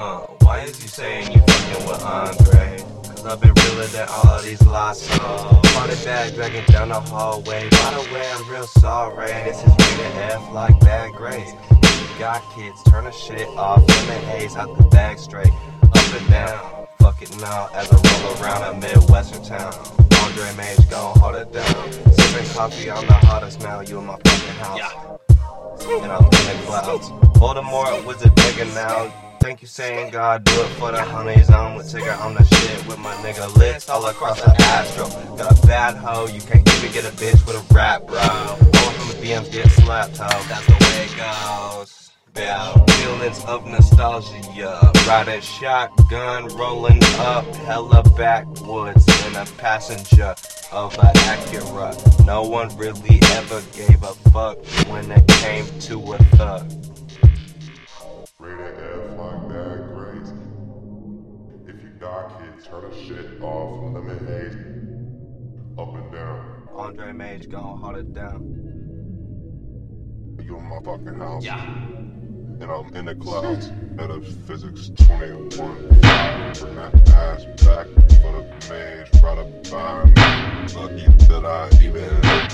Uh, saying you fucking with Andre. Cause I've been realer than all these lost souls. Party bag dragging down the hallway. By the way, I'm real sorry. This is me rated F like bad grades. You got kids, turn the shit off. Lemon haze out the bag straight. Up and down. Fuck it now as I roll around a Midwestern town. Andre Mage gon' hold it down. Sipping coffee, I'm the hottest now. You in my fucking house. And I'm in the clouds. Voldemort was a nigga now. Thank you saying God do it for the honeys. I'm with Tigger, I'm the shit with my nigga list all across the astro. Got a bad hoe, you can't even get a bitch with a rap, bro. All from the BMs get slapped, hoe. That's the way it goes. Yeah, feelings of nostalgia. Riding shotgun, rolling up hella backwoods in a passenger of a Acura. No one really ever gave a fuck when it came to a thug. Turn the shit off. Lemon haze. Up and down. Andre Mage gon' hold it down. You in my fucking house. Yeah. And I'm in the clouds. Metaphysics 21. Bring that ass back for the mage. Right up by me. Lucky that I even